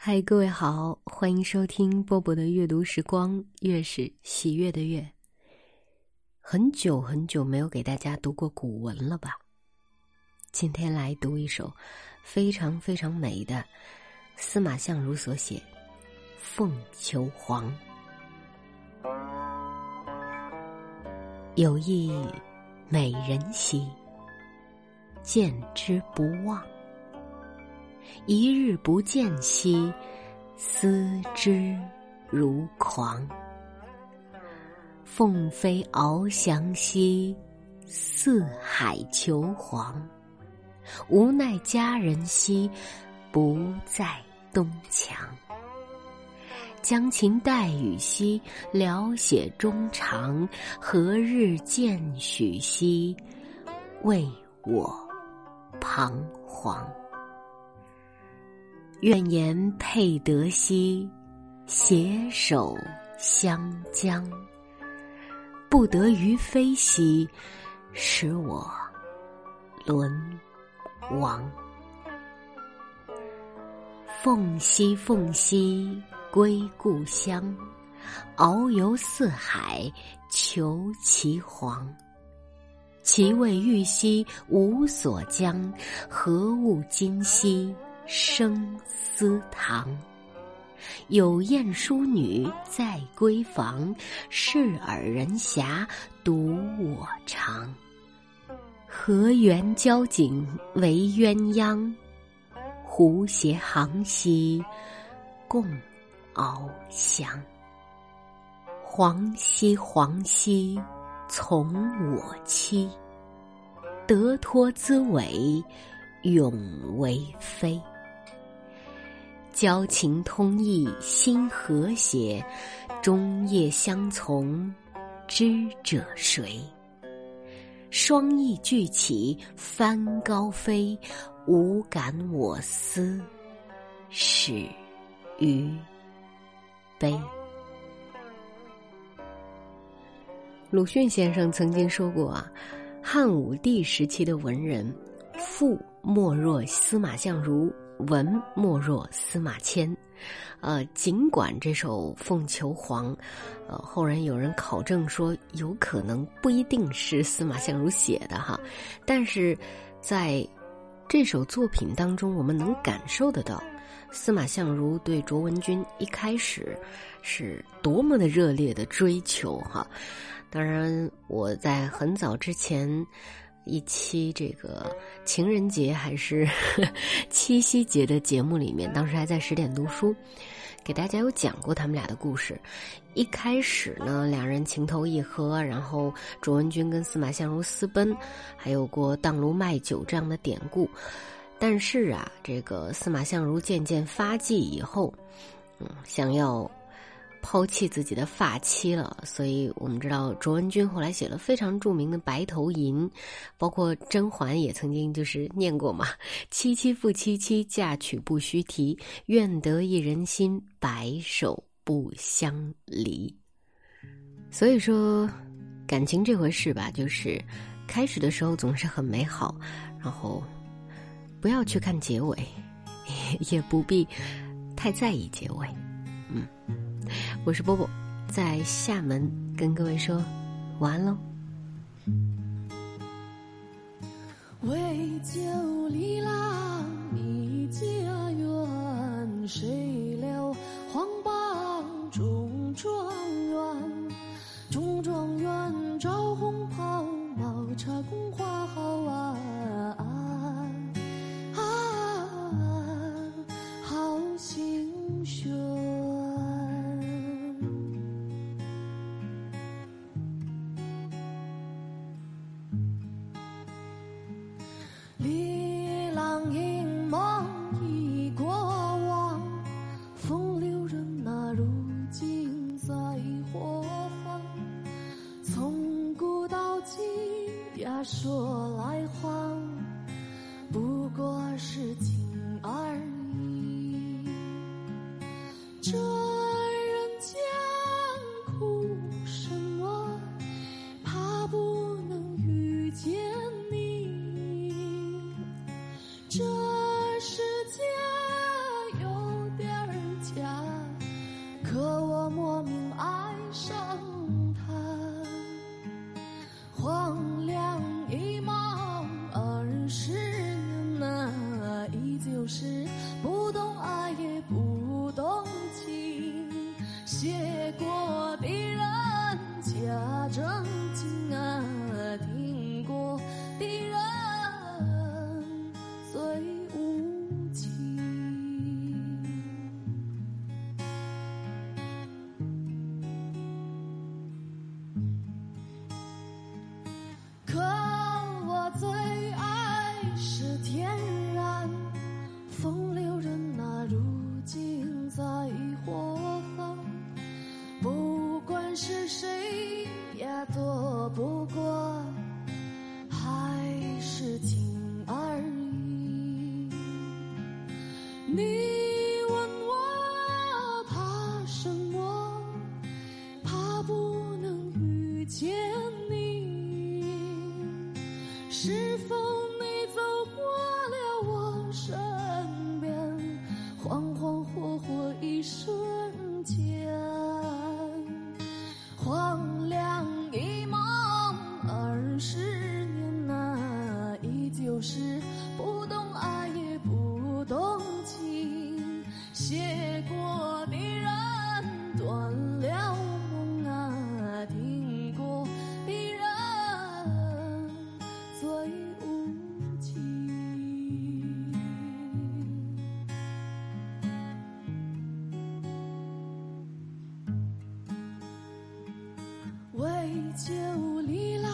嗨，各位好，欢迎收听波波的阅读时光，月是喜悦的月。很久很久没有给大家读过古文了吧？今天来读一首非常非常美的司马相如所写《凤求凰》。有意美人兮，见之不忘。一日不见兮，思之如狂。凤飞翱翔兮，四海求凰。无奈佳人兮，不在东墙。将琴代语兮，聊写衷肠。何日见许兮，为我彷徨。愿言配德兮，携手相将。不得于飞兮，使我沦亡。凤兮凤兮，归故乡。遨游四海，求其凰。其未遇兮，无所将。何物今兮？生思堂，有艳淑女在闺房，视尔人遐，独我长。河源交颈为鸳鸯，湖谐航兮共翱翔。黄兮黄兮，从我栖，得脱兹尾，永为妃。交情通义心和谐，终夜相从，知者谁？双翼俱起翻高飞，无感我思始于悲。鲁迅先生曾经说过啊，汉武帝时期的文人，富莫若司马相如。文莫若司马迁，呃，尽管这首《凤求凰》，呃，后人有人考证说有可能不一定是司马相如写的哈，但是在这首作品当中，我们能感受得到司马相如对卓文君一开始是多么的热烈的追求哈。当然，我在很早之前。一期这个情人节还是 七夕节的节目里面，当时还在十点读书，给大家有讲过他们俩的故事。一开始呢，两人情投意合，然后卓文君跟司马相如私奔，还有过当炉卖酒这样的典故。但是啊，这个司马相如渐渐发迹以后，嗯，想要。抛弃自己的发妻了，所以我们知道卓文君后来写了非常著名的《白头吟》，包括甄嬛也曾经就是念过嘛：“七七复七七，嫁娶不须啼，愿得一人心，白首不相离。”所以说，感情这回事吧，就是开始的时候总是很美好，然后不要去看结尾，也不必太在意结尾，嗯。我是波波，在厦门跟各位说晚安喽。为救离郎离家园，谁不过是情而已。这不过还是情而已。你问我怕什么？怕不能遇见你。是否？为妾无力了